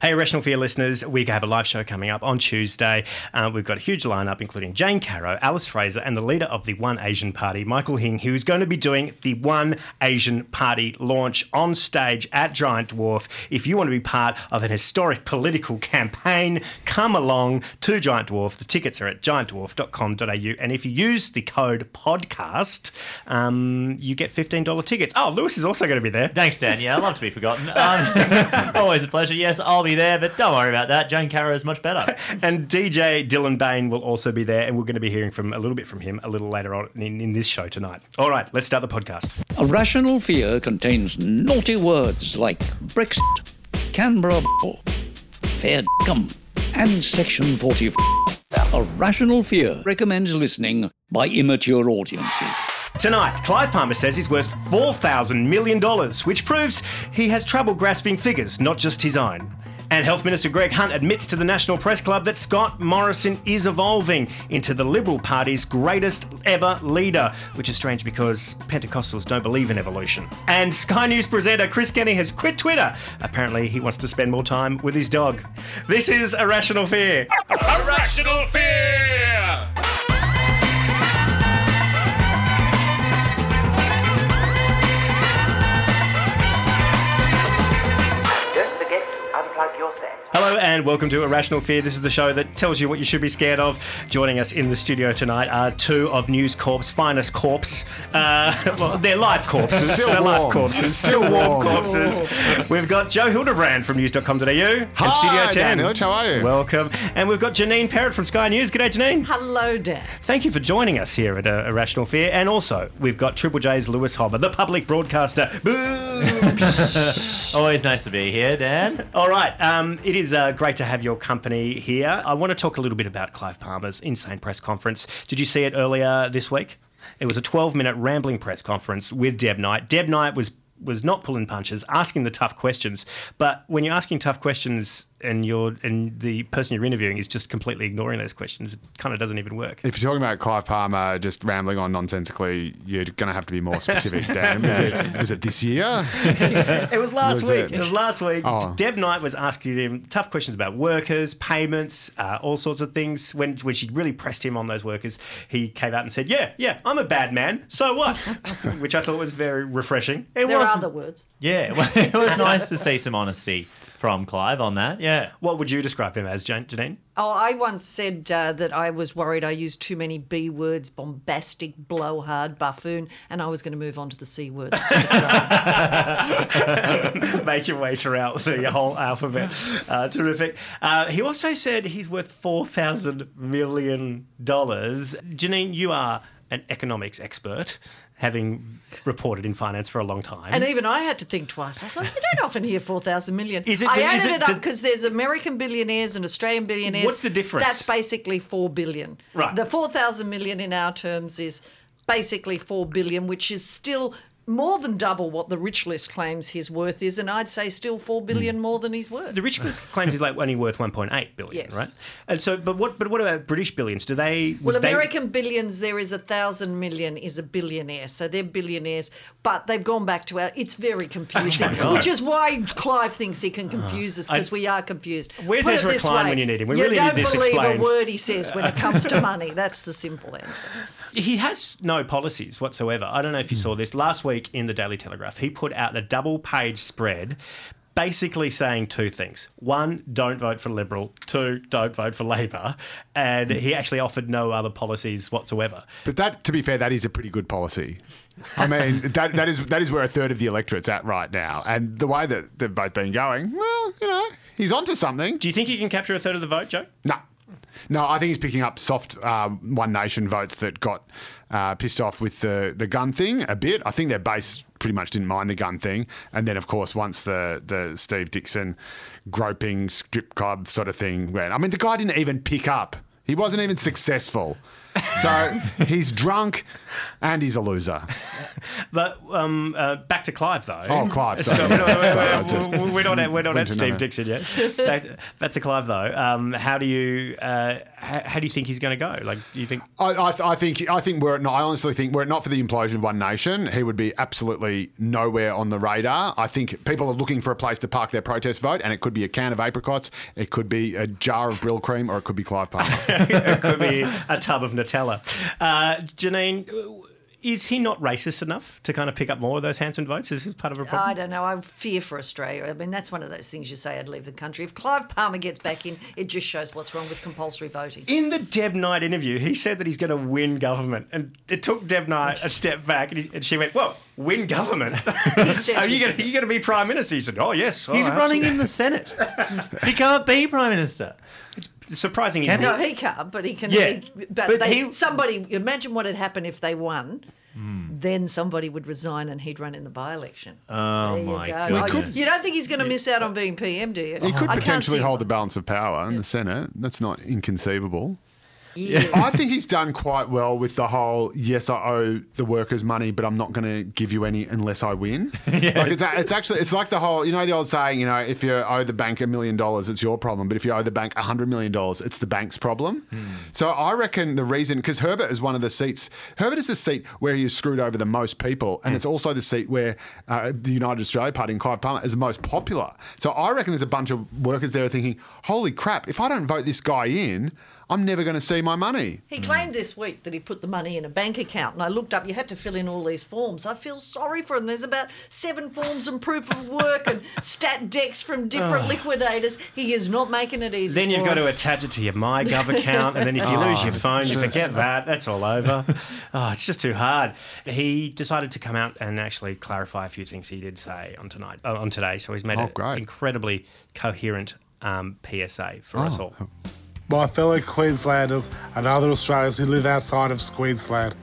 Hey, Rational Fear listeners, we have a live show coming up on Tuesday. Uh, we've got a huge lineup, including Jane Caro, Alice Fraser, and the leader of the One Asian Party, Michael Hing, who's going to be doing the One Asian Party launch on stage at Giant Dwarf. If you want to be part of an historic political campaign, come along to Giant Dwarf. The tickets are at giantdwarf.com.au. And if you use the code podcast, um, you get $15 tickets. Oh, Lewis is also going to be there. Thanks, Dan. Yeah, I love to be forgotten. Um, always a pleasure. Yes, I'll be there, but don't worry about that. Jane Caro is much better. And DJ Dylan Bain will also be there, and we're going to be hearing from a little bit from him a little later on in, in this show tonight. All right, let's start the podcast. A rational fear contains naughty words like Brexit, Canberra, fair cum, and Section 40. A rational fear recommends listening by immature audiences. Tonight, Clive Palmer says he's worth $4,000 million, which proves he has trouble grasping figures, not just his own. And Health Minister Greg Hunt admits to the National Press Club that Scott Morrison is evolving into the Liberal Party's greatest ever leader, which is strange because Pentecostals don't believe in evolution. And Sky News presenter Chris Kenny has quit Twitter. Apparently, he wants to spend more time with his dog. This is Irrational Fear. Irrational fear! To unplug your set. Hello and welcome to Irrational Fear. This is the show that tells you what you should be scared of. Joining us in the studio tonight are two of News Corp's finest corpse. Uh, well, they're live corpses. Still they're live warm. corpses. Still Still warm warm. corpses. We've got Joe Hildebrand from news.com.au and Hi, Studio 10. Dan how are you? Welcome. And we've got Janine Perrett from Sky News. G'day, Janine. Hello, Dan. Thank you for joining us here at uh, Irrational Fear. And also, we've got Triple J's Lewis Hobba, the public broadcaster. Boom! Always nice to be here, Dan. All right. Um, it is uh, great to have your company here. I want to talk a little bit about Clive Palmer's insane press conference. Did you see it earlier this week? It was a 12 minute rambling press conference with Deb Knight. Deb Knight was was not pulling punches, asking the tough questions. But when you're asking tough questions and you're and the person you're interviewing is just completely ignoring those questions, it kind of doesn't even work. If you're talking about Clive Palmer just rambling on nonsensically, you're going to have to be more specific, Dan. Was it, was it this year? It was last Was week. it? It? was last week. Oh. Deb Knight was asking him tough questions about workers, payments, uh, all sorts of things. When when she really pressed him on those workers, he came out and said, "Yeah, yeah, I'm a bad man. So what?" Which I thought was very refreshing. It There was, are other words. yeah, well, it was nice to see some honesty from Clive on that. Yeah. What would you describe him as, Jan- Janine? Oh, I once said uh, that I was worried I used too many B words, bombastic, blowhard, buffoon, and I was going to move on to the C words to describe. Make your way throughout the whole alphabet. Uh, terrific. Uh, he also said he's worth four thousand million dollars. Janine, you are an economics expert, having reported in finance for a long time. And even I had to think twice. I thought, you don't often hear 4,000 million. Is it- I added it- it, up because there's American billionaires and Australian billionaires. What's the difference? That's basically 4 billion. Right. The 4,000 million in our terms is basically 4 billion, which is still more than double what the rich list claims his worth is, and I'd say still 4 billion hmm. more than he's worth. The rich list claims he's like only worth 1.8 billion, Yes. right? And so, but what? But what about British billions? Do they? Well, would they- American billions, there is a thousand million is a billionaire. So they're billionaires, but they've gone back to our. It's very oh confusing, God. which is why Clive thinks he can uh, confuse us because we are confused. Where's Put Ezra Klein way, when you need him? We you really don't this believe explained. a word he says when it comes to money. That's the simple answer. he has no policies whatsoever. I don't know if you hmm. saw this last week in the Daily Telegraph. He put out a double-page spread. Basically saying two things. One, don't vote for Liberal. Two, don't vote for Labor. And he actually offered no other policies whatsoever. But that, to be fair, that is a pretty good policy. I mean, that, that is that is where a third of the electorate's at right now. And the way that they've both been going, well, you know, he's onto something. Do you think he can capture a third of the vote, Joe? No. No, I think he's picking up soft um, One Nation votes that got uh, pissed off with the, the gun thing a bit. I think their base pretty much didn't mind the gun thing. And then, of course, once the, the Steve Dickson groping strip club sort of thing went, I mean, the guy didn't even pick up. He wasn't even successful. So he's drunk and he's a loser. But um, uh, back to Clive, though. Oh, Clive, So, sorry. we're not, Sorry, I we're, just we're not at, we're not went at to Steve Dickson yet. back, back to Clive, though. Um, how do you uh, how, how do you think he's going to go? Like, do you think? I, I, th- I think I think were it not, I honestly think were it not for the implosion of One Nation, he would be absolutely nowhere on the radar. I think people are looking for a place to park their protest vote, and it could be a can of apricots, it could be a jar of Brylcreem, or it could be Clive Palmer. it could be a tub of Nutella. Uh, Janine, is he not racist enough to kind of pick up more of those Hanson votes? Is this part of a problem? I don't know. I fear for Australia. I mean, that's one of those things you say I'd leave the country. If Clive Palmer gets back in, it just shows what's wrong with compulsory voting. In the Deb Knight interview, he said that he's going to win government, and it took Deb Knight a step back, and, he, and she went, "Well, win government? says Are you we going to you going to be prime minister?" He said, "Oh yes, oh, He's running absolutely." in the Senate. he can't be prime minister. It's surprising. He Can he's No, he can't, but he can. Yeah, He, but but they, he- somebody imagine what had happened if they won. Hmm. Then somebody would resign and he'd run in the by-election. Oh, there my you go. goodness. Oh, You don't think he's going to miss out on being PM, do you? he could I can't potentially see- hold the balance of power in the Senate. That's not inconceivable. I think he's done quite well with the whole yes, I owe the workers money, but I'm not going to give you any unless I win. Like it's, it's actually it's like the whole you know the old saying you know if you owe the bank a million dollars it's your problem, but if you owe the bank a hundred million dollars it's the bank's problem. So I reckon the reason because Herbert is one of the seats. Herbert is the seat where he has screwed over the most people, and it's also the seat where uh, the United Australia Party and Clive Palmer is the most popular. So I reckon there's a bunch of workers there thinking, holy crap, if I don't vote this guy in. I'm never going to see my money. He claimed this week that he put the money in a bank account, and I looked up. You had to fill in all these forms. I feel sorry for him. There's about seven forms and proof of work and stat decks from different liquidators. He is not making it easy. Then you've for got him. to attach it to your MyGov account, and then if you lose your phone, you forget that. That's all over. Oh, it's just too hard. He decided to come out and actually clarify a few things he did say on tonight, uh, on today. So he's made Oh, an incredibly coherent um, PSA for us all. My fellow Queenslanders and other Australians who live outside of Queensland.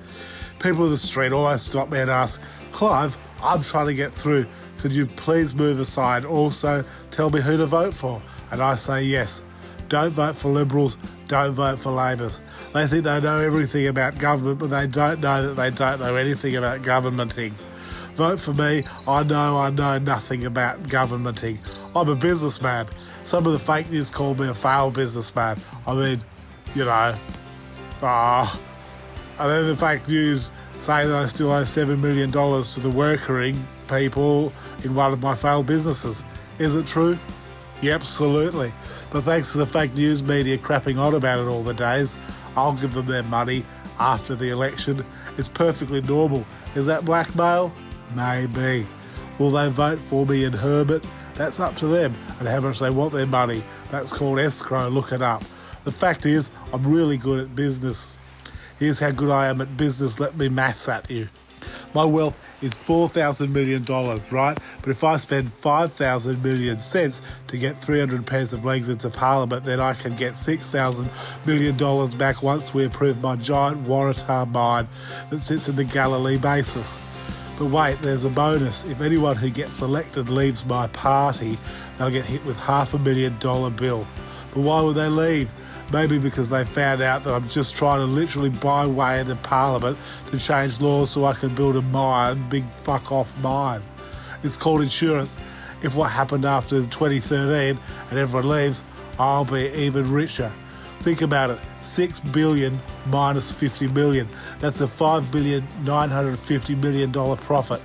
People in the street always stop me and ask, Clive, I'm trying to get through. Could you please move aside? Also, tell me who to vote for. And I say yes. Don't vote for Liberals, don't vote for Labors. They think they know everything about government, but they don't know that they don't know anything about governmenting. Vote for me. I know I know nothing about governmenting. I'm a businessman. Some of the fake news call me a failed businessman. I mean, you know, ah. and then the fake news say that I still owe $7 million to the workering people in one of my failed businesses. Is it true? Yeah, absolutely. But thanks to the fake news media crapping on about it all the days, I'll give them their money after the election. It's perfectly normal. Is that blackmail? Maybe. Will they vote for me and Herbert? That's up to them and how much they want their money. That's called escrow. Look it up. The fact is, I'm really good at business. Here's how good I am at business. Let me maths at you. My wealth is $4,000 million, right? But if I spend 5,000 million cents to get 300 pairs of legs into Parliament, then I can get $6,000 million back once we approve my giant Waratah mine that sits in the Galilee Basin. But wait, there's a bonus. If anyone who gets elected leaves my party, they'll get hit with half a million dollar bill. But why would they leave? Maybe because they found out that I'm just trying to literally buy way into Parliament to change laws so I can build a mine, big fuck off mine. It's called insurance. If what happened after 2013 and everyone leaves, I'll be even richer. Think about it 6 billion minus 50 million. That's a 5 billion 950 million dollar profit.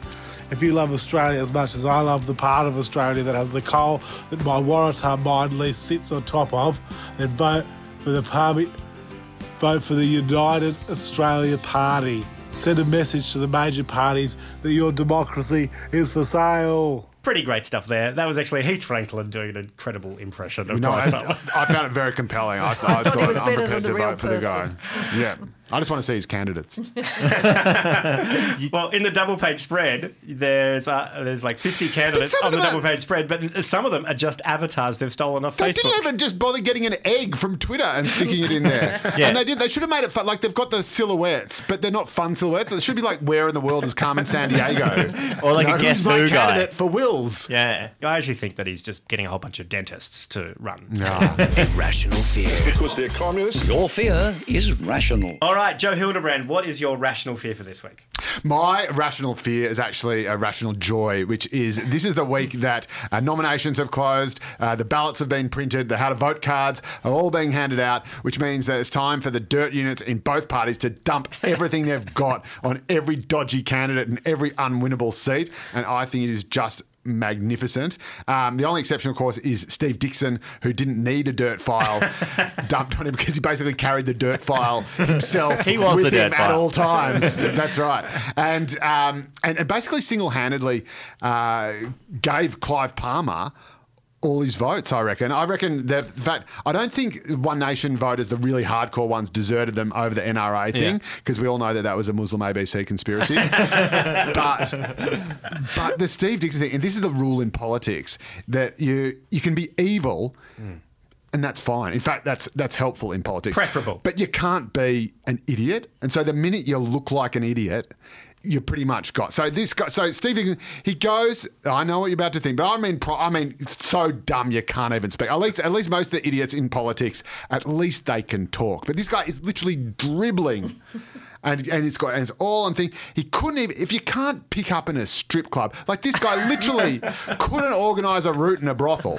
If you love Australia as much as I love the part of Australia that has the coal that my Waratah mine lease sits on top of, then vote for the party. Vote for the United Australia Party. Send a message to the major parties that your democracy is for sale. Pretty great stuff there. That was actually Heath Franklin doing an incredible impression of No, I, Clive Palmer. I found it very compelling. I, I thought, he was I'm better prepared than to the real vote for the guy. Yeah. I just want to see his candidates. Well, in the double page spread, there's uh, there's like 50 candidates on the them double are- page spread, but some of them are just avatars they've stolen off They Facebook. didn't even just bother getting an egg from Twitter and sticking it in there. Yeah. And they did. They should have made it fun. Like they've got the silhouettes, but they're not fun silhouettes. It should be like, where in the world is Carmen Sandiego? Or like You a Guess who's my Who guy. candidate for Wills? Yeah. I actually think that he's just getting a whole bunch of dentists to run. Rational fear. Your fear is rational. All right, right, Joe Hildebrand, what is your rational fear for this week? My rational fear is actually a rational joy, which is this is the week that uh, nominations have closed, uh, the ballots have been printed, the how to vote cards are all being handed out, which means that it's time for the dirt units in both parties to dump everything they've got on every dodgy candidate and every unwinnable seat. And I think it is just magnificent. Um, the only exception, of course, is Steve Dickson, who didn't need a dirt file dumped on him because he basically carried the dirt file himself He was with the him dirt at file. all times. That's right. And, um, and and basically single-handedly uh, gave Clive Palmer. All his votes, I reckon. I reckon the fact I don't think One Nation voters, the really hardcore ones, deserted them over the NRA thing because we all know that that was a Muslim ABC conspiracy. but but the Steve Dickson thing, and this is the rule in politics that you you can be evil. Hmm. And that's fine. In fact, that's that's helpful in politics. Preferable. But you can't be an idiot. And so the minute you look like an idiot, you pretty much got. So this guy, so Steve, he goes. I know what you're about to think, but I mean, I mean, it's so dumb you can't even speak. At least, at least most of the idiots in politics, at least they can talk. But this guy is literally dribbling. And, and it's got and it's all on thing. He couldn't even if you can't pick up in a strip club like this guy literally couldn't organise a route in a brothel.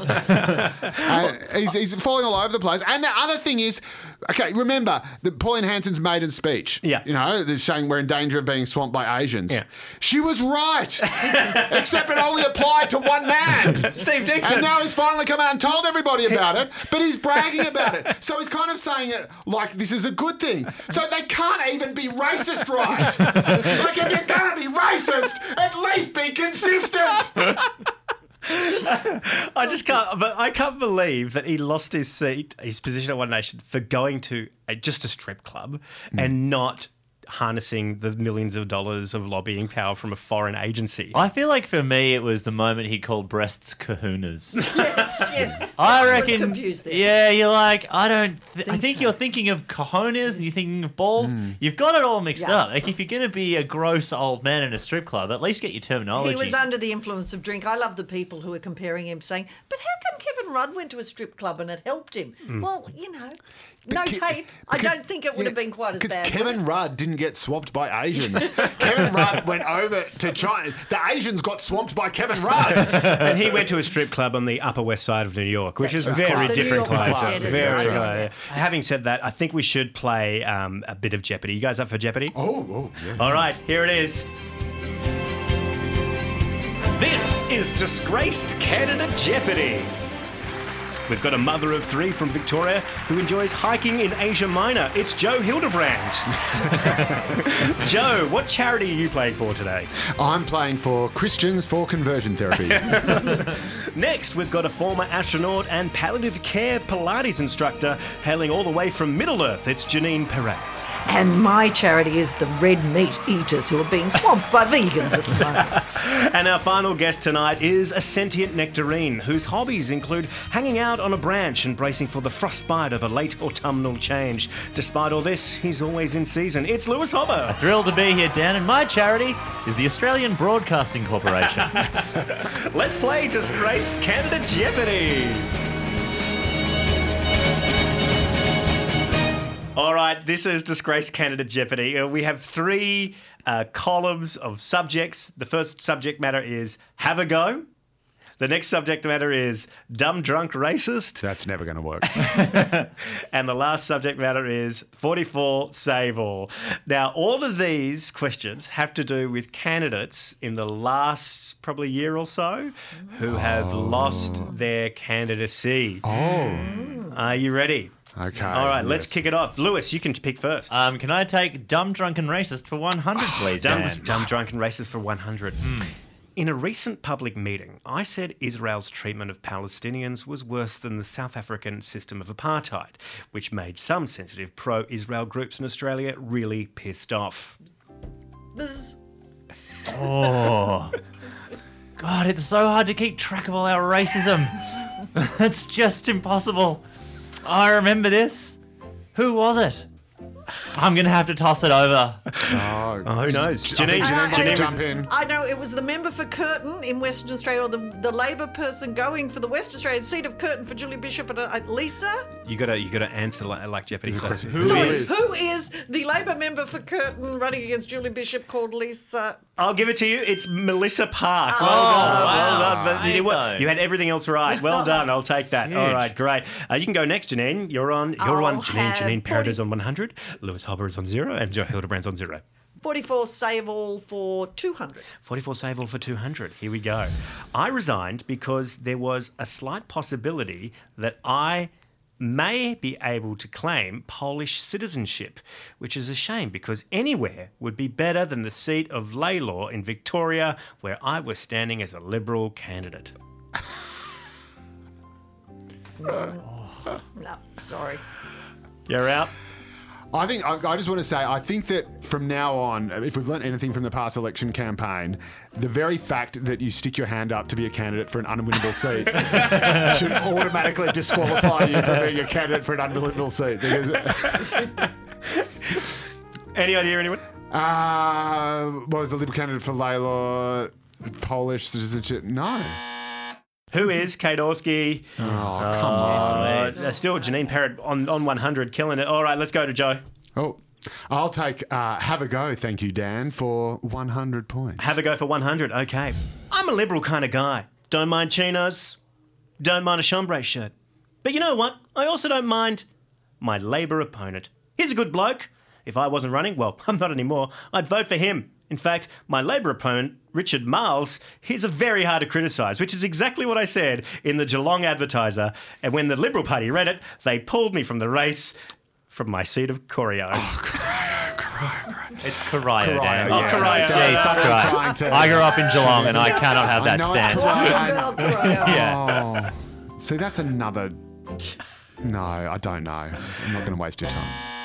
He's, he's falling all over the place. And the other thing is, okay, remember the Pauline Hanson's maiden speech. Yeah. You know, they're saying we're in danger of being swamped by Asians. Yeah. She was right. Except it only applied to one man. Steve Dickson. And now he's finally come out and told everybody about it, but he's bragging about it. So he's kind of saying it like this is a good thing. So they can't even be racist right. like if you're going to be racist, at least be consistent. I just can't, but I can't believe that he lost his seat, his position at One Nation, for going to a, just a strip club and not harnessing the millions of dollars of lobbying power from a foreign agency. I feel like for me, it was the moment he called breasts kahunas. Yes, yes. I was reckon. confused there. Yeah, you're like, I don't. Th- I Think think so. you're thinking of cojones and you're thinking of balls. Hmm. You've got it all mixed Yeah. up. Like, if you're going to be a gross old man in a strip club, at least get your terminology. He was under the influence of drink. I love the people who are comparing him, saying, "But how come Kevin Rudd went to a strip club and it helped him?" Hmm. Well, you know, no Ke- tape. I don't think it would have been quite as Because bad. Kevin Rudd didn't get swamped by Asians. Kevin Rudd went over to China. The Asians got swamped by Kevin Rudd. and he went to a strip club on the Upper West Side of New York, which is That's very right. New different standards, Very, right. uh, Having said that, I think we should play um, a bit of Jeopardy. You guys up for Jeopardy? oh, oh, yeah. All right, here it is. This is Disgraced Candidate Jeopardy. We've got a mother of three from Victoria who enjoys hiking in Asia Minor. It's Joe Hildebrand. Joe, what charity are you playing for today? I'm playing for Christians for Conversion Therapy. Next, we've got a former astronaut and palliative care Pilates instructor hailing all the way from Middle Earth. It's Janine Perrett. And my charity is the red meat eaters who are being swamped by vegans at the moment. And our final guest tonight is a sentient nectarine whose hobbies include hanging out on a branch and bracing for the frostbite of a late autumnal change. Despite all this, he's always in season. It's Lewis Hobba. Thrilled to be here, Dan, and my charity is the Australian Broadcasting Corporation. Let's play Disgraced Candidate Jeopardy! This is Disgraced Candidate Jeopardy. Uh, we have three uh, columns of subjects. The first subject matter is have a go. The next subject matter is dumb, drunk, racist. That's never going to work. And the last subject matter is 44 save all. Now, all of these questions have to do with candidates in the last probably year or so who have lost their candidacy. Oh, Are you ready? Okay. All right, let's yes. kick it off. Lewis, you can pick first. um, can I take dumb, drunken, racist for 100, please, dumb, Dan? dumb, drunk, and racist for 100. In a recent public meeting, I said Israel's treatment of Palestinians was worse than the South African system of apartheid, which made some sensitive pro Israel groups in Australia really pissed off. Buzz. Oh. God, it's so hard to keep track of all our racism. it's just impossible. I remember this. Who was it? I'm gonna have to toss it over. Oh, Oh, who knows? I think Janine, Janine Janine jump was- in. I know it was the member for Curtin in Western Australia, or the, the Labor person going for the West Australian seat of Curtin for Julie Bishop and uh, Lisa. You gotta you gotta answer like, like Jeopardy. So, who Sorry, is- who is the Labor member for Curtin running against Julie Bishop called Lisa? I'll give it to you. It's Melissa Parke. Oh, Well done. wow. Well done. But you, did well. You had everything else right. Well done. I'll take that. All Huge. right, great. Uh, you can go next, Janine. You're on. You're on. I'll Janine. have Janine Perrett 40 is on 100. Lewis Hobba is on zero, and Joe Hildebrand's on zero. 44 save all for 200. 44 save all for 200. Here we go. I resigned because there was a slight possibility that I may be able to claim Polish citizenship, which is a shame because anywhere would be better than the seat of Lalor in Victoria, where I was standing as a Liberal candidate. No, sorry. You're out. I think I, I just want to say I think that from now on, if we've learned anything from the past election campaign, the very fact that you stick your hand up to be a candidate for an unwinnable seat should automatically disqualify you from being a candidate for an unwinnable seat. Because Any idea, anyone? uh, what was the Liberal candidate for Layla? Polish citizenship? No. Who is Kate Orsky? Oh, come on. Uh, still Janine Perrett on, on 100, killing it. All right, let's go to Joe. Oh, I'll take uh, have a go. Thank you, Dan, for 100 points. Have a go for 100. Okay. I'm a liberal kind of guy. Don't mind chinos. Don't mind a chambray shirt. But you know what? I also don't mind my Labour opponent. He's a good bloke. If I wasn't running, well, I'm not anymore. I'd vote for him. In fact, my Labour opponent, Richard Marles, he's a very hard to criticise, which is exactly what I said in the Geelong Advertiser. And when the Liberal Party read it, they pulled me from the race from my seat of Corio. Oh, it's Corio, Dan. Corio, oh, yeah. Corio. Jesus Yeah, I'm Christ. trying to- I grew up in Geelong and I cannot have I that know it's stand. Corio. Oh. Yeah. Oh, see, that's another. No, I don't know. I'm not going to waste your time.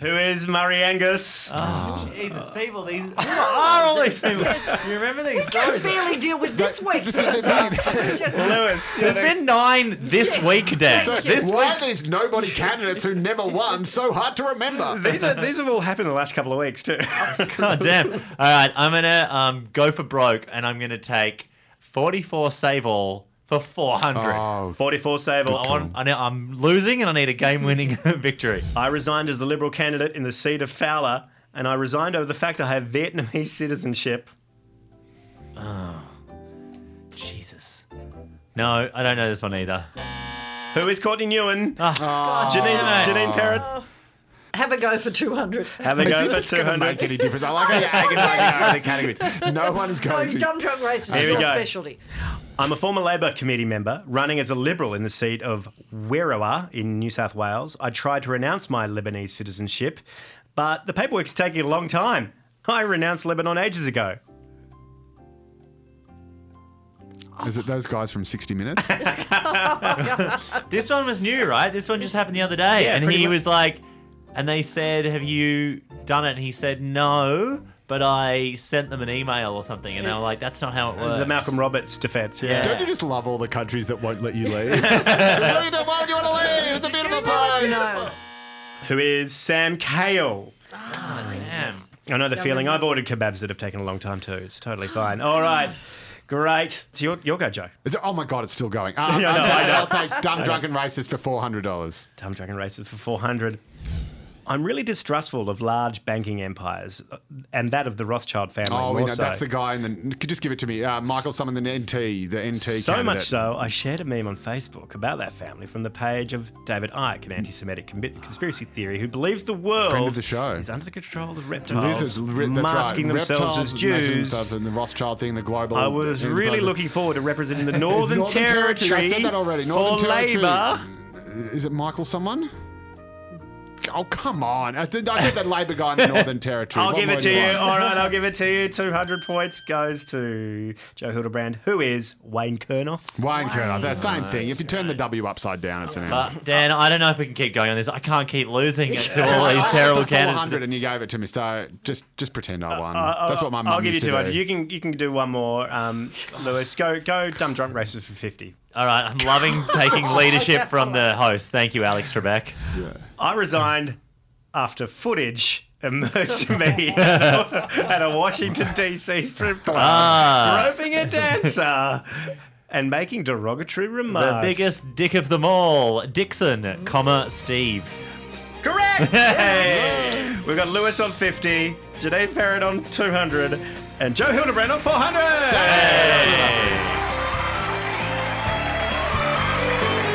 Who is Murray Angus? Oh, Jesus, people, these who are all these people? You remember these Can stories? barely deal with this week's this is the disaster. Lewis. There's been nine this week, Dan. So, This why week. are these nobody candidates who never won so hard to remember? These, are, these have all happened in the last couple of weeks, too. God damn. All right, I'm gonna um, go for broke, and I'm gonna take 44 save all for 400. Oh, 44 save all. I want, I know, I'm losing, and I need a game-winning victory. I resigned as the Liberal candidate in the seat of Fowler, and I resigned over the fact I have Vietnamese citizenship. Oh, Jesus. No, I don't know this one either. Who is Courtney Nguyen? Ah, oh, Janine, Janine Perrett. Have a go for 200. Have a as go if for it's going to 200. make any difference. I like how you're aggravating over the categories. No one's No, going oh, to. dumb drunk races Here is we your go. specialty. I'm a former Labor committee member running as a Liberal in the seat of Werriwa in New South Wales. I tried to renounce my Lebanese citizenship, but the paperwork's taking a long time. I renounced Lebanon ages ago. Is it those guys from 60 Minutes? This one was new, right? This one just happened the other day, Yeah, and he much. was like, and they said, "Have you done it?" And he said, "No." But I sent them an email or something, and they were like, "That's not how it works." The Malcolm Roberts defence. Yeah. Yeah. Don't you just love all the countries that won't let you leave? what are you doing? Why would you want to leave? It's a beautiful place. No. Who is Sam Kayal? Damn. I know the feeling. I've ordered kebabs that have taken a long time too. It's totally fine. All right. Great. It's your, your go, Joe. Is it, oh my god, it's still going. Um, Yeah, I know, I know. I'll take dumb drunken racist for four hundred dollars. Dumb Dragon Races for 400. I'm really distrustful of large banking empires uh, and that of the Rothschild family. Oh, we know so. that's the guy. In the could just give it to me, uh, Michael. Some in the NT, the NT. So candidate. much so, I shared a meme on Facebook about that family from the page of David Icke, an anti-Semitic conspiracy theory who believes the world Friend of the show. is under the control of reptiles, This is masking right. themselves Reptiles as Jews. themselves in the Rothschild thing, the global. I was really looking forward to representing the Northern, Northern Territory. I said that already. Northern for Territory. Labour. Is it Michael someone? Oh come on! I, did, I said that Labor guy in the Northern Territory. I'll What give it to you. want? All right, I'll give it to you. 200 points goes to Joe Hildebrand, who is Wayne Kurnorth. Wayne Kurnorth, the same thing. If you turn the W upside down, it's an M. But Dan, I don't know if we can keep going on this. I can't keep losing it to all these terrible Four hundred, candidates. and you gave it to me. So just, just pretend I won. That's what my mum Uh, I'll give you 200. You can you can do one more, um, Lewis. Go go dumb drunk races for 50. All right, I'm loving taking leadership from the host. Thank you, Alex Trebek. I resigned after footage emerged to me at a Washington, D.C. strip club, Ah. groping a dancer and making derogatory remarks. The biggest dick of them all, Dickson, comma Steve. Correct! Hey! We've got Lewis on 50, Janine Perrett on 200, and Joe Hildebrand on 400!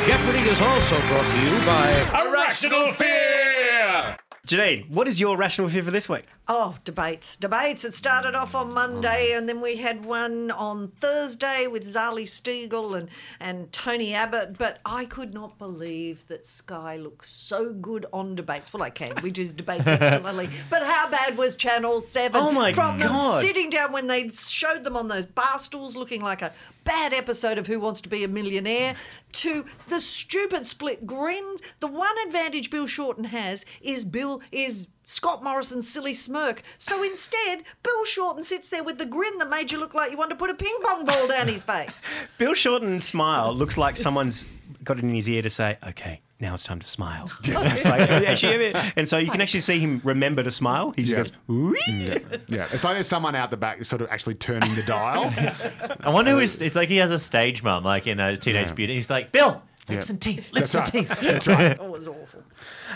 Jeopardy is also brought to you by Irrational fear! Janine, what is your rational fear for this week? Oh, debates. Debates. It started off on Monday and then we had one on Thursday with Zali Steggall and, and Tony Abbott. But I could not believe that Sky looks so good on debates. Well, I can. We do debates excellently. But how bad was Channel 7? Oh, my From them God. sitting down when they showed them on those bar stools looking like a bad episode of Who Wants to Be a Millionaire to the stupid split grin. The one advantage Bill Shorten has is Bill is Scott Morrison's silly smirk. So instead, Bill Shorten sits there with the grin that made you look like you want to put a ping pong ball down his face. Bill Shorten's smile looks like someone's got it in his ear to say, okay, now it's time to smile. It's like- oh, actually, and so you can actually see him remember to smile. He just Yeah. goes, "Wee." Mm, yeah, it's like there's someone out the back sort of actually turning the dial. I wonder who is. It's like he has a stage mum, like in a Teenage Yeah. Beauty. He's like, Bill, Yeah. lips and teeth, lips That's and right. teeth. That's right. Oh, it was awful.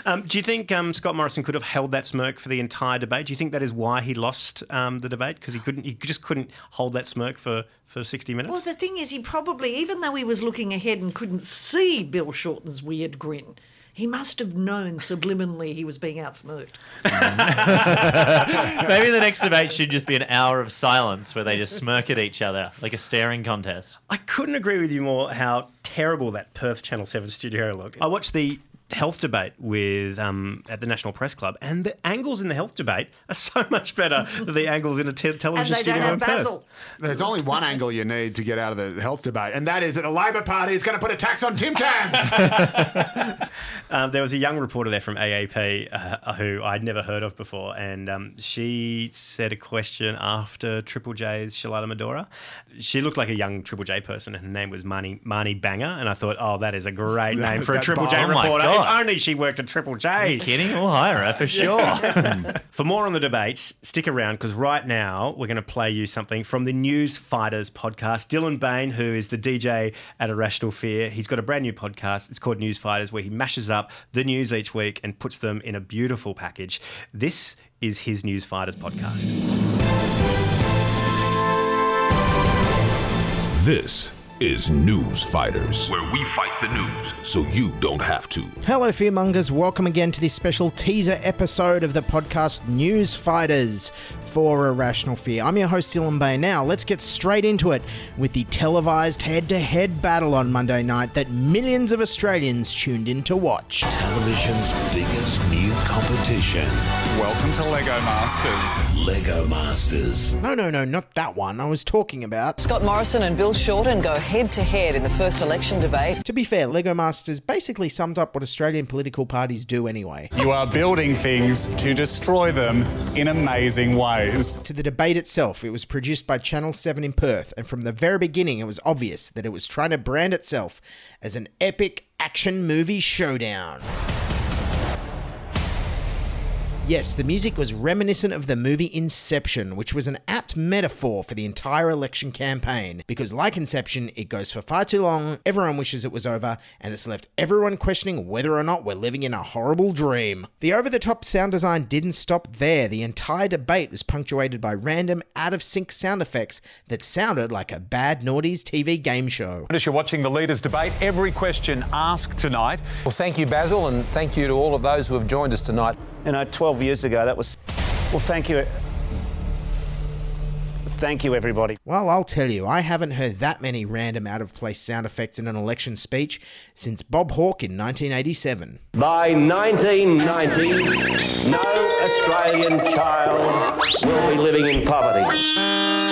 Um, do you think um, Scott Morrison could have held that smirk for the entire debate? Do you think that is why he lost um, the debate? Because he couldn't, he just couldn't hold that smirk for, for 60 minutes? Well, the thing is, he probably, even though he was looking ahead and couldn't see Bill Shorten's weird grin, he must have known subliminally he was being outsmirked. Maybe the next debate should just be an hour of silence where they just smirk at each other, like a staring contest. I couldn't agree with you more how terrible that Perth Channel 7 studio looked. I watched the health debate with um, at the National Press Club, and the angles in the health debate are so much better than the angles in a te- And television they studio don't have in Perth. Basil. There's only one angle you need to get out of the health debate, and that is that the Labor Party is going to put a tax on Tim Tams. Um, there was a young reporter there from AAP uh, who I'd never heard of before, and um, she said a question after Triple J's Shalailah Medhora. She looked like a young Triple J person, and her name was Marnie, Marnie Banger, and I thought, oh, that is a great name for a Triple J bomb. Oh reporter. God. If only she worked at Triple J. Kidding? We'll hire her for sure. For more on the debates, stick around because right now we're going to play you something from the News Fighters podcast. Dylan Bain, who is the DJ at Irrational Fear, he's got a brand new podcast. It's called News Fighters, where he mashes up the news each week and puts them in a beautiful package. This is his News Fighters podcast. This is News Fighters, Where we fight the news. so you don't have to. Hello, Fearmongers. Welcome again to this special teaser episode of the podcast News Fighters for Irrational Fear. I'm your host, Dylan Bain. Now, let's get straight into it with the televised head to head battle on Monday night that millions of Australians tuned in to watch. Television's biggest new competition. Welcome to Lego Masters. Lego Masters. No, no, no, not that one. I was talking about. Scott Morrison and Bill Shorten go head to head in the first election debate. To be fair, Lego Masters basically summed up what Australian political parties do anyway. You are building things to destroy them in amazing ways. To the debate itself, it was produced by Channel 7 in Perth, and from the very beginning, it was obvious that it was trying to brand itself as an epic action movie showdown. Yes, the music was reminiscent of the movie Inception, which was an apt metaphor for the entire election campaign, because like Inception, it goes for far too long, everyone wishes it was over, and it's left everyone questioning whether or not we're living in a horrible dream. The over the top sound design didn't stop there. The entire debate was punctuated by random, out of sync sound effects that sounded like a bad Naughties TV game show. As you're watching the leaders debate, every question asked tonight. Well, thank you, Basil, and thank you to all of those who have joined us tonight. You know, 12 years ago, that was. Well, thank you. Thank you, everybody. Well, I'll tell you, I haven't heard that many random out of place sound effects in an election speech since Bob Hawke in 1987. By 1990, no Australian child will be living in poverty.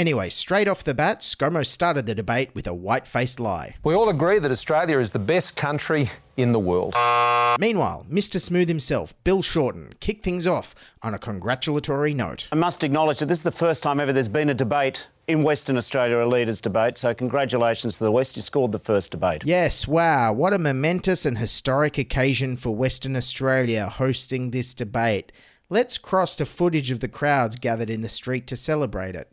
Anyway, straight off the bat, ScoMo started the debate with a white faced lie. We all agree that Australia is the best country in the world. Meanwhile, Mr. Smooth himself, Bill Shorten, kicked things off on a congratulatory note. I must acknowledge that this is the first time ever there's been a debate in Western Australia, a leaders' debate. So congratulations to the West. You scored the first debate. Yes, wow, what a momentous and historic occasion for Western Australia hosting this debate. Let's cross to footage of the crowds gathered in the street to celebrate it.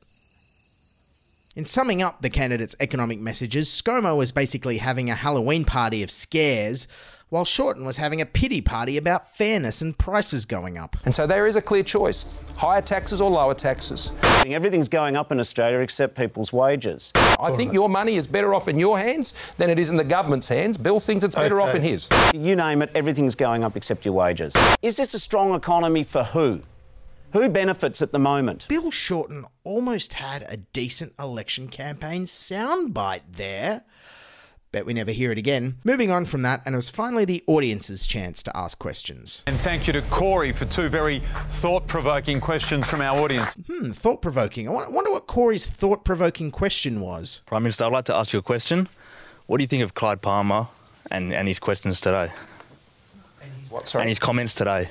In summing up the candidates' economic messages, ScoMo was basically having a Halloween party of scares, while Shorten was having a pity party about fairness and prices going up. And so there is a clear choice higher taxes or lower taxes. Everything's going up in Australia except people's wages. I think your money is better off in your hands than it is in the government's hands. Bill thinks it's better off in his. You name it, everything's going up except your wages. Is this a strong economy for who? Who benefits at the moment? Bill Shorten almost had a decent election campaign soundbite there. Bet we never hear it again. Moving on from that, and it was finally the audience's chance to ask questions. And thank you to Corey for two very thought provoking questions from our audience. Hmm, thought provoking. I wonder what Corey's thought provoking question was. Prime Minister, I'd like to ask you a question. What do you think of Clyde Palmer and, and his questions today? What, And his comments today.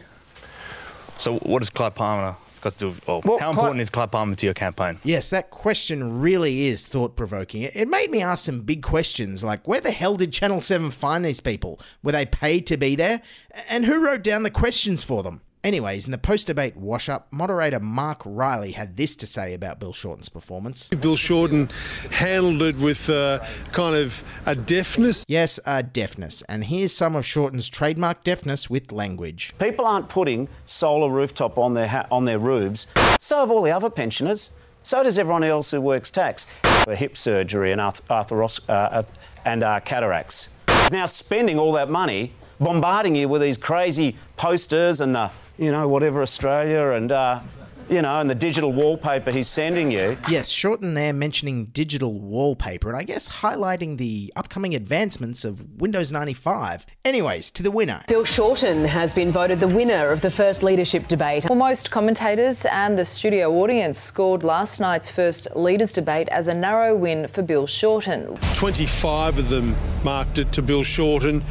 So, what does Clyde Palmer got to do? with- Well, Well, how important is Clyde Palmer to your campaign? Yes, that question really is thought provoking. It, it made me ask some big questions like where the hell did Channel 7 find these people? Were they paid to be there? And who wrote down the questions for them? Anyways, in the post debate wash up, moderator Mark Riley had this to say about Bill Shorten's performance. Bill Shorten handled it with uh, kind of a deafness. Yes, a deafness. And here's some of Shorten's trademark deafness with language. People aren't putting solar rooftop on their ha- on their roofs. So have all the other pensioners. So does everyone else who works tax for hip surgery and arth- arthros- uh, and uh, cataracts. He's now spending all that money bombarding you with these crazy posters and the you know whatever Australia and uh, you know and the digital wallpaper he's sending you. Yes, Shorten there mentioning digital wallpaper and I guess highlighting the upcoming advancements of Windows 95. Anyways, to the winner. Bill Shorten has been voted the winner of the first leadership debate. Well, most commentators and the studio audience scored last night's first leaders debate as a narrow win for Bill Shorten. 25 of them marked it to Bill Shorten,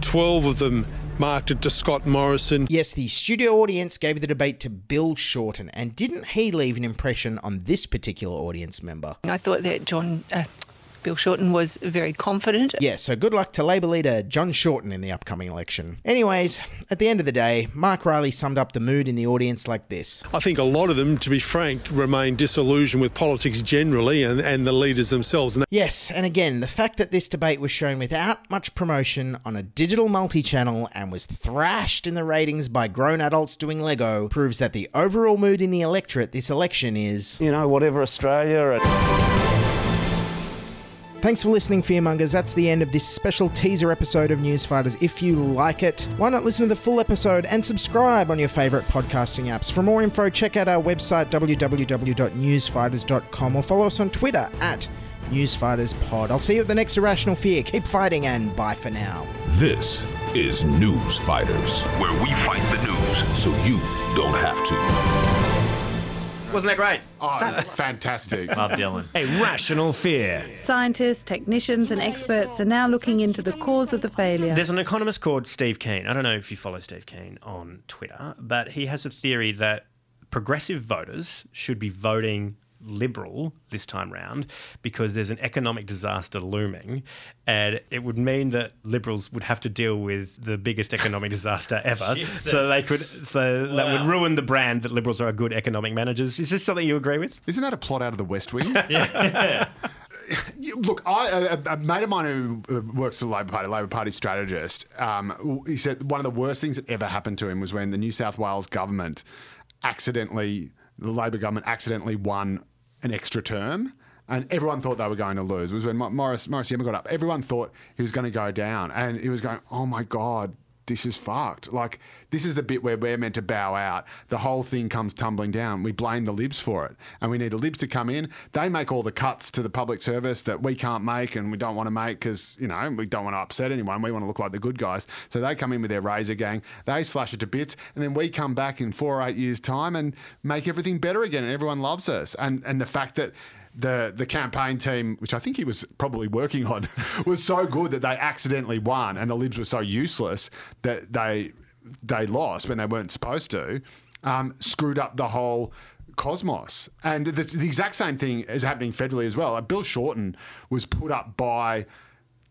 12 of them marked it to Scott Morrison. Yes, the studio audience gave the debate to Bill Shorten, and didn't he leave an impression on this particular audience member? I thought that John, uh, Bill Shorten was very confident. Yeah, so good luck to Labor leader John Shorten in the upcoming election. Anyways, at the end of the day, Mark Riley summed up the mood in the audience like this. I think a lot of them, to be frank, remain disillusioned with politics generally and, and the leaders themselves. And Yes, and again, the fact that this debate was shown without much promotion on a digital multi channel and was thrashed in the ratings by grown adults doing Lego proves that the overall mood in the electorate this election is. You know whatever Australia and. Thanks for listening, Fearmongers. That's the end of this special teaser episode of Newsfighters. If you like it, why not listen to the full episode and subscribe on your favourite podcasting apps? For more info, check out our website, www.newsfighters.com, or follow us on Twitter at NewsFightersPod. I'll see you at the next Irrational Fear. Keep fighting, and bye for now. This is News Fighters, where we fight the news so you don't have to. Wasn't that great? Oh, it's fantastic. Love Dylan. A rational fear. Scientists, technicians, and experts are now looking into the cause of the failure. There's an economist called Steve Keen. I don't know if you follow Steve Keen on Twitter, but he has a theory that progressive voters should be voting Liberal this time round because there's an economic disaster looming, and it would mean that Liberals would have to deal with the biggest economic disaster ever. Jesus. So they could, so that would ruin the brand that Liberals are good economic managers. Is this something you agree with? Isn't that a plot out of the West Wing? yeah. Look, I, a, a mate of mine who uh, works for the Labor Party, Labor Party strategist, um, he said one of the worst things that ever happened to him was when the New South Wales government accidentally, the Labor government accidentally won an extra term. And everyone thought they were going to lose. It was when Mo- Morris Morris Iemma got up. Everyone thought he was going to go down, and he was going, "Oh my god, this is fucked." Like this is the bit where we're meant to bow out. The whole thing comes tumbling down. We blame the libs for it, and we need the libs to come in. They make all the cuts to the public service that we can't make and we don't want to make because you know we don't want to upset anyone. We want to look like the good guys. So they come in with their razor gang. They slash it to bits, and then we come back in four or eight years' time and make everything better again, and everyone loves us. And and the fact that the the campaign team, which I think he was probably working on, was so good that they accidentally won, and the Libs were so useless that they they lost when they weren't supposed to, um, screwed up the whole cosmos. And the, the exact same thing is happening federally as well. Bill Shorten was put up by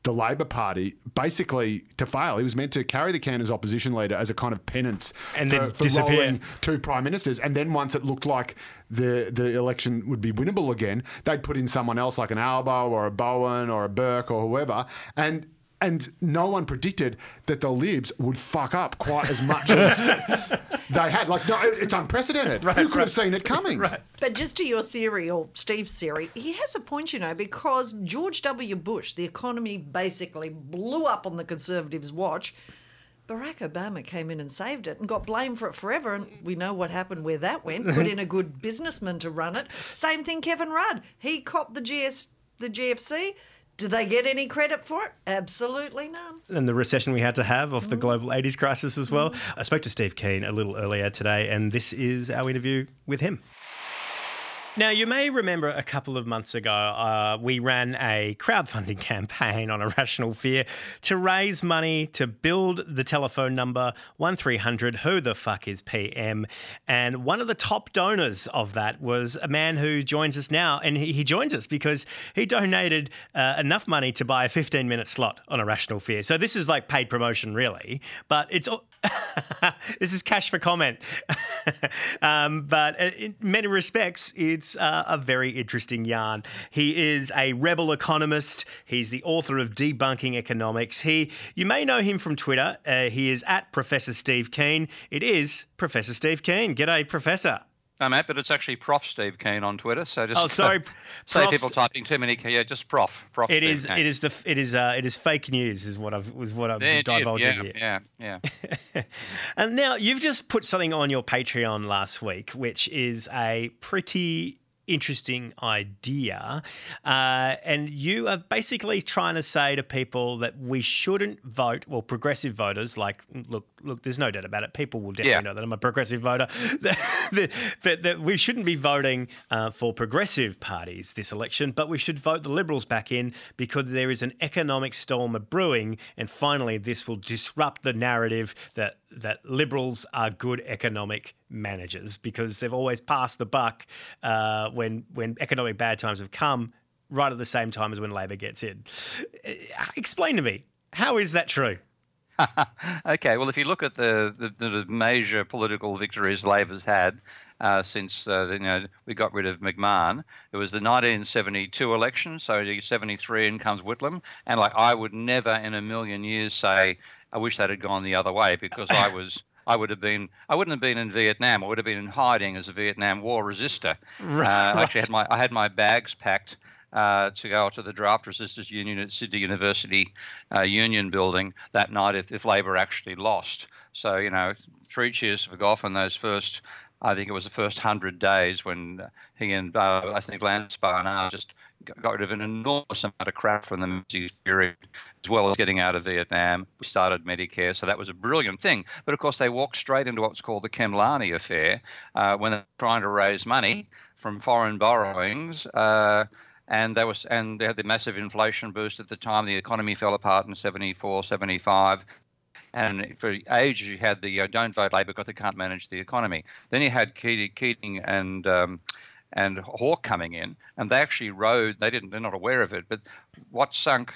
the Labor Party basically to fail. He was meant to carry the can as opposition leader as a kind of penance And for, then for disappear. rolling two prime ministers. And then once it looked like the the election would be winnable again, they'd put in someone else like an Albo or a Bowen or a Burke or whoever. And and no one predicted that the Libs would fuck up quite as much as they had. Like, no, it's unprecedented. Who could have seen it coming? But just to your theory, or Steve's theory, he has a point, you know, because George W. Bush, the economy basically blew up on the Conservatives' watch. Barack Obama came in and saved it and got blamed for it forever. And we know what happened where that went. Put in a good businessman to run it. Same thing, Kevin Rudd. He copped the GS, the GFC. Do they get any credit for it? Absolutely none. and the recession we had to have off Mm. the global 80s crisis as well. I spoke to Steve Keen a little earlier today, and this is our interview with him. Now, you may remember a couple of months ago, uh, we ran a crowdfunding campaign on a rational fear to raise money to build the telephone number 1300 Who the Fuck is PM? And one of the top donors of that was a man who joins us now. And he, he joins us because he donated uh, enough money to buy a 15 minute slot on a rational fear. So this is like paid promotion, really. But it's. this is cash for comment. um, but uh, in many respects, it's uh, a very interesting yarn. He is a rebel economist. He's the author of Debunking Economics. He, you may know him from Twitter. Uh, he is at Professor Steve Keen. It is Professor Steve Keen. G'day, Professor. No, Matt, but it's actually Prof Steve Keen on Twitter. So just Oh, sorry, uh, say people typing too many. Yeah, just Prof. Prof. It is. Steve it is the. It is. Uh, it is fake news. Is what I've. Was what I'm Yeah, did. divulging yeah, here. yeah, yeah. And now you've just put something on your Patreon last week, which is a pretty interesting idea. Uh, and you are basically trying to say to people that we shouldn't vote, well, progressive voters, like, look, look, there's no doubt about it. People will definitely Yeah. know that I'm a progressive voter. that, that, that we shouldn't be voting uh, for progressive parties this election, but we should vote the Liberals back in because there is an economic storm brewing. And finally, this will disrupt the narrative that that Liberals are good economic managers because they've always passed the buck uh, when when economic bad times have come, right at the same time as when Labor gets in. Uh, Explain to me how is that true? okay, well, if you look at the, the, the major political victories Labor's had uh, since uh, you know we got rid of McMahon, it was the 1972 election. So the 73 in comes Whitlam, and like I would never in a million years say I wish that had gone the other way because I was. I would have been. I wouldn't have been in Vietnam. I would have been in hiding as a Vietnam War resister. Right. Uh, I actually had my. I had my bags packed uh, to go to the Draft Resistors Union at Sydney University uh, Union Building that night if, if Labor actually lost. So, you know, three cheers for Gough in those first, I think it was the first 100 days when he and uh, I think Lance Barnard just got got rid of an enormous amount of crap from the Menzies period, as well as getting out of Vietnam. We started Medicare, so that was a brilliant thing. But of course, they walked straight into what's called the Khemlani affair uh, when they're trying to raise money from foreign borrowings. Uh, and there was and they had the massive inflation boost at the time. The economy fell apart in 74, 75. And for ages, you had the uh, don't vote Labor because they can't manage the economy. Then you had Keating, and um, and Hawke coming in, and they actually rode. They didn't. They're not aware of it, but what sunk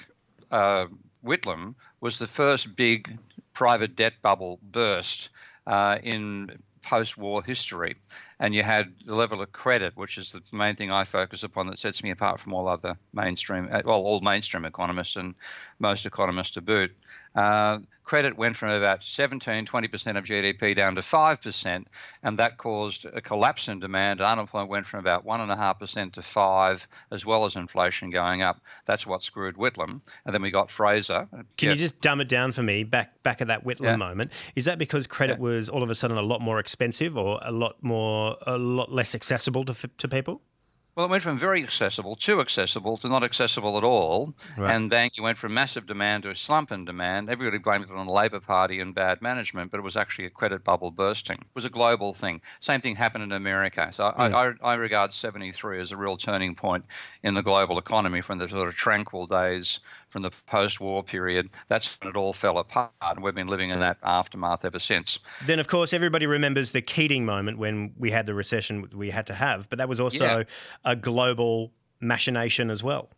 uh, Whitlam was the first big private debt bubble burst uh, in post-war history. And you had the level of credit, which is the main thing I focus upon that sets me apart from all other mainstream, uh, well, all mainstream economists and most economists to boot. Uh, credit went from about 17, 20% of GDP down to 5%, and that caused a collapse in demand. Unemployment went from about 1.5% to 5 as well as inflation going up. That's what screwed Whitlam. And then we got Fraser. Can Yeah. you just dumb it down for me back back at that Whitlam Yeah. moment? Is that because credit was all of a sudden a lot more expensive or a lot more a lot less accessible to to people? Well, it went from very accessible, too accessible, to not accessible at all. Right. And then you went from massive demand to a slump in demand. Everybody blamed it on the Labor Party and bad management, but it was actually a credit bubble bursting. It was a global thing. Same thing happened in America. So I, mm. I, I regard 73 as a real turning point in the global economy from the sort of tranquil days from the post-war period. That's when it all fell apart, and we've been living in that aftermath ever since. Then, of course, everybody remembers the Keating moment when we had the recession we had to have, but that was also Yeah. A global machination as well.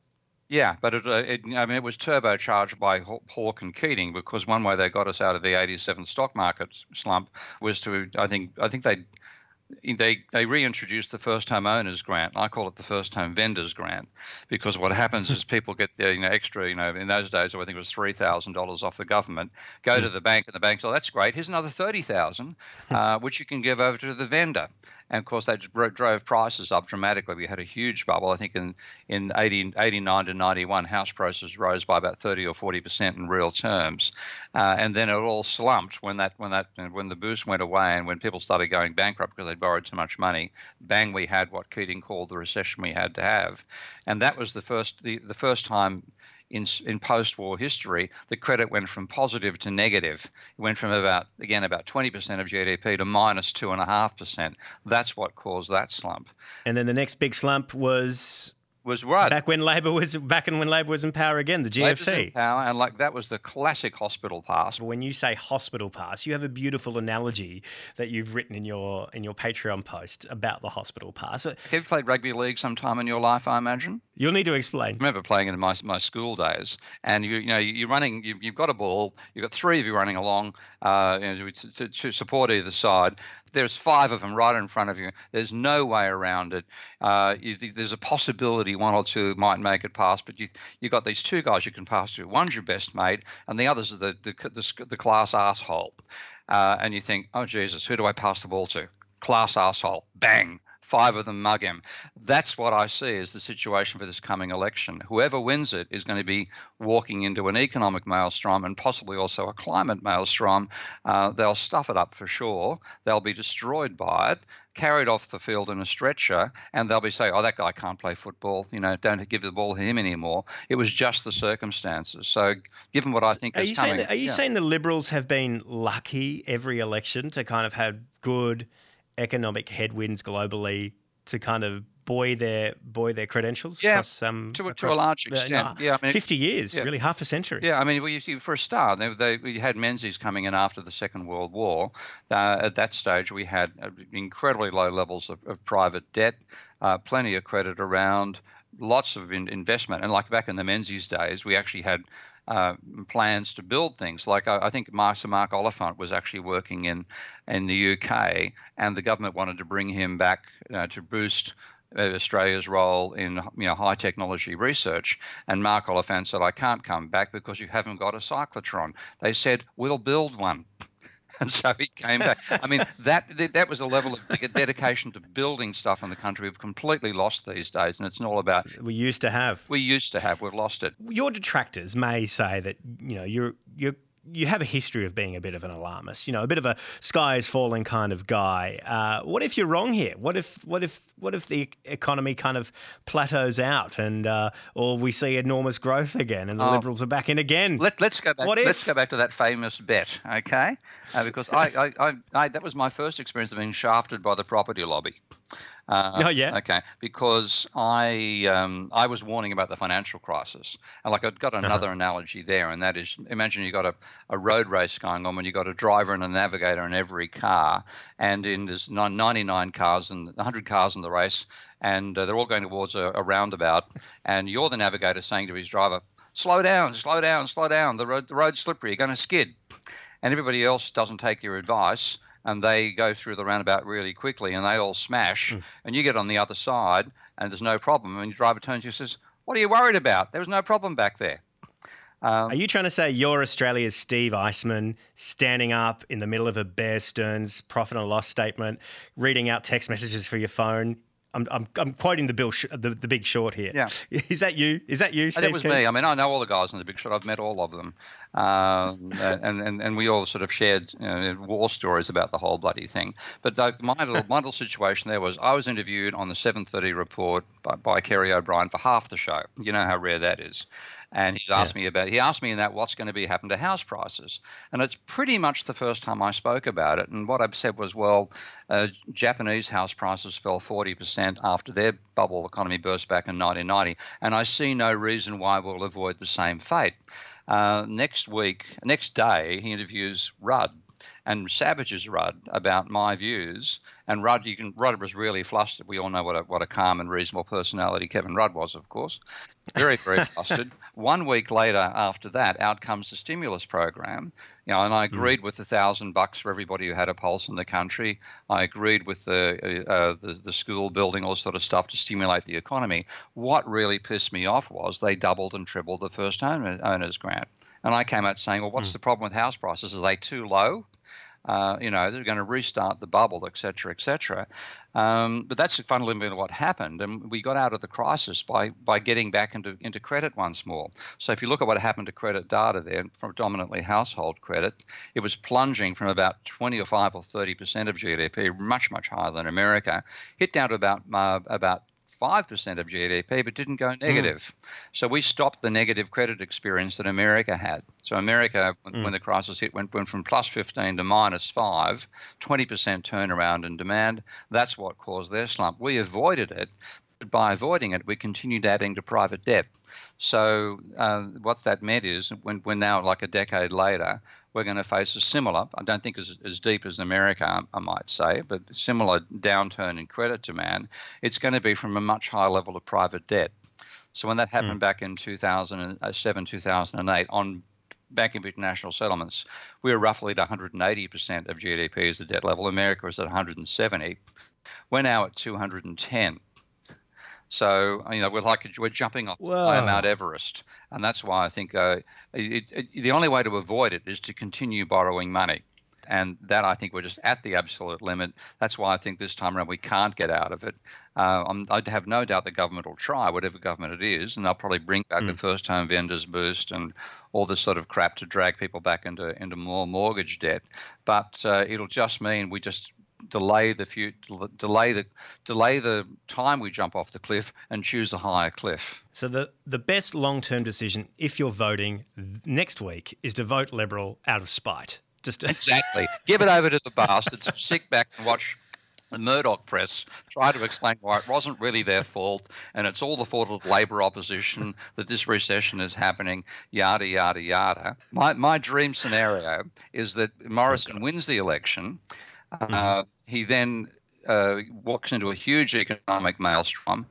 Yeah, but it, uh, it, I mean, it was turbocharged by Haw- Hawke and Keating because one way they got us out of the '87 stock market slump was to, I think, I think they they they reintroduced the first home owners grant. I call it the first home vendors grant because what happens is people get their you know extra you know in those days I think it was three thousand dollars off the government. Go to the bank and the bank says, oh, that's great. Here's another thirty thousand, uh, which you can give over to the vendor. And of course, that dro- drove prices up dramatically. We had a huge bubble. I think in, in 80, 89 to 91, house prices rose by about 30 or 40% in real terms. Uh, and then it all slumped when that when that when the boost went away and when people started going bankrupt because they'd borrowed too much money. Bang, we had what Keating called the recession we had to have. And that was the first the, the first time in, in post-war history, the credit went from positive to negative. It went from about again about 20% of GDP to minus two and a half percent. That's what caused that slump. And then the next big slump was Was right. back when Labor was back and when Labor was in power again, the Labor's in GFC. power, and like that was the classic hospital pass. When you say hospital pass, you have a beautiful analogy that you've written in your in your Patreon post about the hospital pass. Have You've played rugby league sometime in your life, I imagine. You'll need to explain. I remember playing in my, my school days, and you you know you're running, you, you've got a ball, you've got three of you running along uh, you know, to, to, to support either side. There's five of them right in front of you. There's no way around it. Uh, you, there's a possibility one or two might make it past, but you you got these two guys you can pass to. One's your best mate, and the other's the the, the, the class asshole. Uh, and you think, oh Jesus, who do I pass the ball to? Class asshole. Bang five of them mug him. That's what I see as the situation for this coming election. Whoever wins it is going to be walking into an economic maelstrom and possibly also a climate maelstrom. Uh, they'll stuff it up for sure. They'll be destroyed by it. Carried off the field in a stretcher, and they'll be saying, "Oh, that guy can't play football. You know, don't give the ball to him anymore." It was just the circumstances. So, given what I think Are is you coming, saying that, are you yeah. saying the Liberals have been lucky every election to kind of have good economic headwinds globally to kind of buoy their buoy their credentials Yeah, across um to a- to a large extent. Yeah, I mean, fifty years, yeah. really half a century. Yeah, I mean, well, you for a start, they, they, we had Menzies coming in after the Second World War. Uh, at that stage, we had uh, incredibly low levels of, of private debt, uh, plenty of credit around, lots of in, investment. And like back in the Menzies days, we actually had uh, plans to build things. Like I, I think Sir Mark Oliphant was actually working in in the UK, and the government wanted to bring him back uh, to boost uh, Australia's role in you know high technology research. And Mark Oliphant said, "I can't come back because you haven't got a cyclotron." They said, "We'll build one." And so he came back. I mean, that that was a level of dedication to building stuff in the country we've completely lost these days, and it's not all about we used to have. we used to have. We've lost it. Your detractors may say that you know you're you're you have a history of being a bit of an alarmist, you know, a bit of a sky is falling kind of guy. Uh, what if you're wrong here? What if what if what if the economy kind of plateaus out and uh, or we see enormous growth again and the Oh. liberals are back in again? Let, let's go back. What if? Let's go back to that famous bet, okay? Uh, because I, I, I, I, that was my first experience of being shafted by the property lobby. Uh, Oh, yeah? Okay, because I um, I was warning about the financial crisis, and like I've got Uh-huh. another analogy there, and that is imagine you got a, a road race going on and you got a driver and a navigator in every car, and in there's 99 cars and 100 cars in the race, and uh, they're all going towards a, a roundabout, and you're the navigator saying to his driver, "Slow down, slow down, slow down. The road the road's slippery. You're going to skid." and everybody else doesn't take your advice and they go through the roundabout really quickly and they all smash hmm. and you get on the other side and there's no problem. And your driver turns to you and says what are you worried about? There was no problem back there. Um, are you trying to say you're Australia's Steve Eisman standing up in the middle of a Bear Stearns profit and loss statement, reading out text messages for your phone? I'm, I'm, I'm quoting the Bill Sh- the, the Big Short here. Yeah. Is that you? Is that you, Steve? it was me. I mean, I know all the guys in the Big Short. I've met all of them. Um, and, and, and we all sort of shared you know, war stories about the whole bloody thing. But the, my, little, my little situation there was I was interviewed on the 7.30 report by, by Kerry O'Brien for half the show. You know how rare that is. And he's asked me about, he asked me in that, what's going to be happen to house prices? And it's pretty much the first time I spoke about it. And what I said was, well, uh, Japanese house prices fell 40% after their bubble economy burst back in 1990. And I see no reason why we'll avoid the same fate. Uh, next week, next day, he interviews Rudd and savages Rudd about my views. And Rudd, you can Rudd was really flustered. We all know what a what a calm and reasonable personality Kevin Rudd was, of course. Very very flustered. One week later, after that, out comes the stimulus program. You know, and I agreed mm. with the thousand bucks for everybody who had a pulse in the country. I agreed with the, uh, the the school building, all sort of stuff to stimulate the economy. What really pissed me off was they doubled and tripled the first owner, owners grant. And I came out saying, well, what's mm. the problem with house prices? Are they too low? Uh, you know, they're going to restart the bubble, et cetera, et cetera. Um, but that's fundamentally what happened. And we got out of the crisis by, by getting back into, into credit once more. So if you look at what happened to credit data there, predominantly household credit, it was plunging from about 20 or 5 or 30% of GDP, much, much higher than America, hit down to about, uh, about 5% of GDP, but didn't go negative. Mm. So we stopped the negative credit experience that America had. So America, when, mm. when the crisis hit, went, went from plus 15 to minus 5, 20% turnaround in demand. That's what caused their slump. We avoided it, but by avoiding it, we continued adding to private debt. So uh, what that meant is, when we're now like a decade later, we're going to face a similar, I don't think as, as deep as America, I might say, but similar downturn in credit demand. It's going to be from a much higher level of private debt. So when that happened mm. back in 2007, 2008, on Bank of International Settlements, we were roughly at 180% of GDP as the debt level. America was at 170. We're now at 210. So you know we're like we're jumping off Whoa. Mount Everest, and that's why I think uh, it, it, the only way to avoid it is to continue borrowing money, and that I think we're just at the absolute limit. That's why I think this time around we can't get out of it. Uh, i have no doubt the government will try, whatever government it is, and they'll probably bring back mm. the first home vendors boost and all this sort of crap to drag people back into into more mortgage debt. But uh, it'll just mean we just delay the few, delay the delay the time we jump off the cliff and choose a higher cliff. So the the best long term decision, if you're voting next week, is to vote Liberal out of spite. Just exactly give it over to the bastards. sit back and watch the Murdoch press try to explain why it wasn't really their fault and it's all the fault of the Labor opposition that this recession is happening, yada, yada, yada. My, my dream scenario is that Morrison wins the election. Uh, he then uh, walks into a huge economic maelstrom,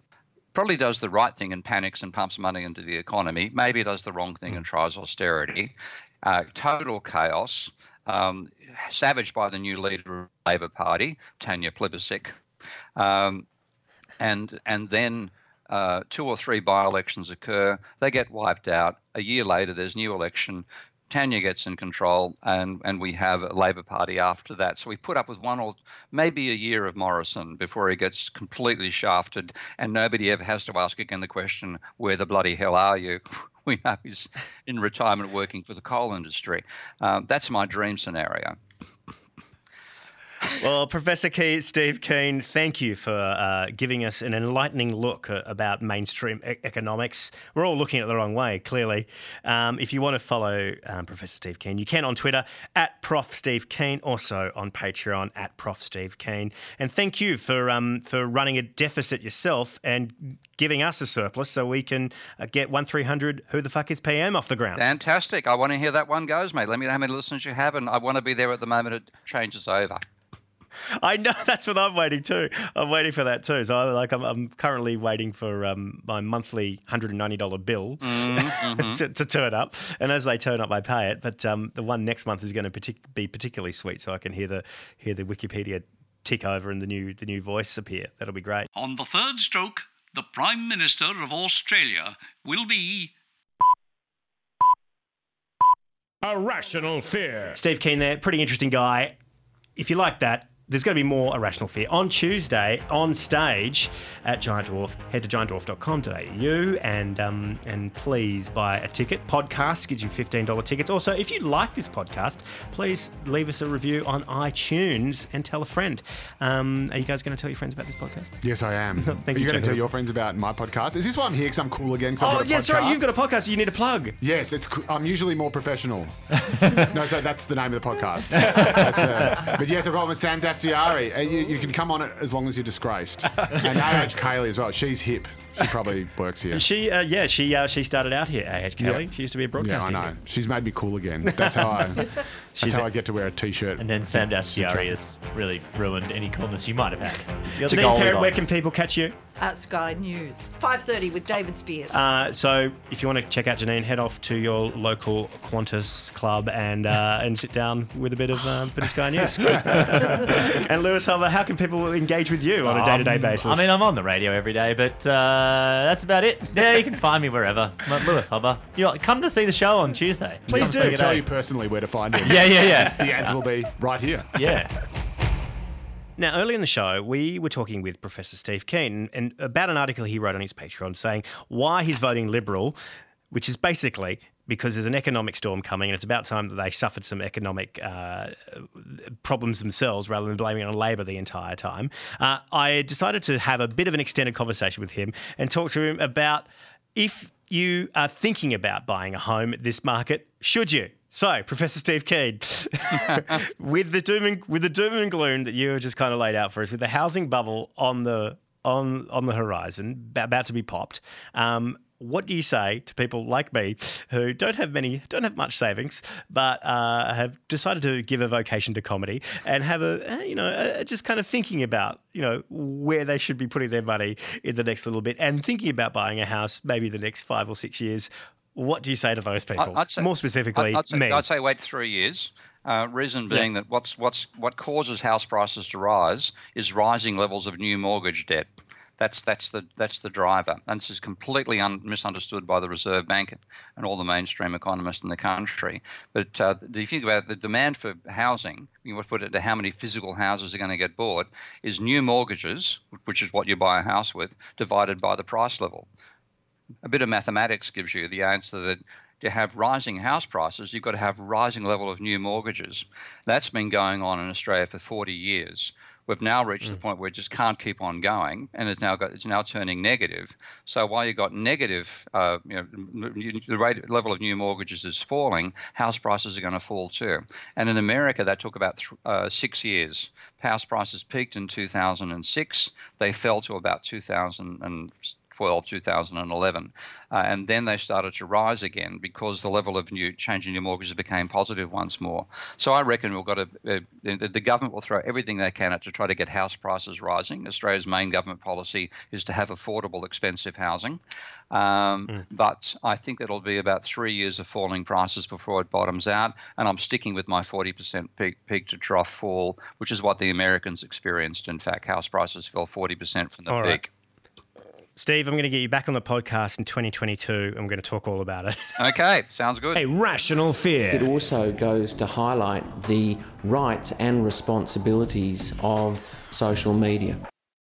probably does the right thing and panics and pumps money into the economy. Maybe does the wrong thing and tries austerity. Uh, total chaos. Um, savaged by the new leader of the Labor Party, Tanya Plibersek. Um, and, and then uh, two or three by elections occur, they get wiped out. A year later, there's new election. Tanya gets in control, and, and we have a Labor Party after that. So we put up with one or maybe a year of Morrison before he gets completely shafted, and nobody ever has to ask again the question, "Where the bloody hell are you?" We know he's in retirement working for the coal industry. Um, that's my dream scenario. Well, Professor Key, Steve Keen, thank you for uh, giving us an enlightening look uh, about mainstream e- economics. We're all looking at it the wrong way, clearly. Um, if you want to follow um, Professor Steve Keen, you can on Twitter at Prof Steve Keen, also on Patreon at Prof Steve Keen. And thank you for um, for running a deficit yourself and giving us a surplus so we can uh, get one three hundred. Who the fuck is PM off the ground? Fantastic! I want to hear that one goes, mate. Let me know how many listeners you have, and I want to be there at the moment it changes over. I know that's what I'm waiting too. I'm waiting for that too. So I, like I'm, I'm currently waiting for um, my monthly $190 bill mm-hmm. to, to, turn up, and as they turn up, I pay it. But um, the one next month is going to partic- be particularly sweet, so I can hear the hear the Wikipedia tick over and the new the new voice appear. That'll be great. On the third stroke, the Prime Minister of Australia will be. A rational fear. Steve Keen there, pretty interesting guy. If you like that, there's going to be more Irrational Fear on Tuesday on stage at Giant Dwarf. Head to giantdwarf.com.au and um, and please buy a ticket. Podcast gives you $15 tickets. Also, if you like this podcast, please leave us a review on iTunes and tell a friend. Um, are you guys going to tell your friends about this podcast? Yes, I am. Thank Are you, you going to tell your friends about my podcast? Is this why I'm here? Because I'm cool again. Oh, yes, right. podcast? You've got a podcast So you need a plug. Yes, it's. I'm usually more professional. no, so that's the name of the podcast. That's, uh, but yes, I've got with Sam Dastyari. Uh, you, you can come on it as long as you're disgraced. And AH Kaylee as well. She's hip. She probably works here. She, uh, yeah, she uh, she started out here, AH Kelly. Yeah. She used to be a Yeah, broadcaster. I know. She's made me cool again. That's how I. that's how a- I get to wear a t-shirt. And then Sam Dastyari has really ruined any coolness you might have had. You're the Janine Perrett, where can people catch you? At Sky News. 5.30 with David Speers. Uh, so if you want to check out Janine, head off to your local Qantas club and uh, and sit down with a bit of uh, bit of Sky News. and Lewis Hobba, how can people engage with you on a day to day Um, basis? I mean, I'm on the radio every day, but uh, that's about it. Yeah, you can find me wherever. Lewis Hobba. You know, come to see the show on Tuesday. Please Come do. say good Tell you personally where to find him. Yeah, yeah, yeah. The answer will be right here. Yeah. Now, early in the show, we were talking with Professor Steve Keen and about an article he wrote on his Patreon saying why he's voting Liberal, which is basically because there's an economic storm coming and it's about time that they suffered some economic uh, problems themselves rather than blaming it on Labor the entire time. Uh, I decided to have a bit of an extended conversation with him and talk to him about if you are thinking about buying a home at this market, should you? So, Professor Steve Keen, with the doom and with the doom and gloom that you have just kind of laid out for us, with the housing bubble on the on on the horizon, about to be popped, um, what do you say to people like me who don't have many, don't have much savings, but uh, have decided to give a vocation to comedy and have a, you know, uh, just kind of thinking about, you know, where they should be putting their money in the next little bit and thinking about buying a house maybe the next five or six years. What do you say to those people? I'd say- More specifically, I'd, say, me. I'd say wait three years. Uh, reason Yeah. being that what's what's what causes house prices to rise is rising levels of new mortgage debt. That's that's the that's the driver, and this is completely un- misunderstood by the Reserve Bank and all the mainstream economists in the country. But uh, if you think about it, the demand for housing, you would put it to how many physical houses are going to get bought, is new mortgages, which is what you buy a house with, divided by the price level a bit of mathematics gives you the answer that to have rising house prices, you've got to have rising level of new mortgages. That's been going on in Australia for 40 years. We've now reached the point where it just can't keep on going, and it's now got it's now turning negative. So while you've got negative, uh, you know, the rate level of new mortgages is falling, house prices are going to fall too. And in America, that took about th- uh, six years. House prices peaked in 2006. They fell to about 2012, 2011, uh, and then they started to rise again because the level of new changing new mortgages became positive once more. So I reckon we've got to uh, the, the government will throw everything they can at to try to get house prices rising. Australia's main government policy is to have affordable, expensive housing, um, but I think it'll be about three years of falling prices before it bottoms out. And I'm sticking with my 40% peak, peak to trough fall, which is what the Americans experienced. In fact, house prices fell 40% from the All peak. right. Steve, I'm going to get you back on the podcast in 2022. and I'm going to talk all about it. Okay, sounds good. A rational fear. It also goes to highlight the rights and responsibilities of social media.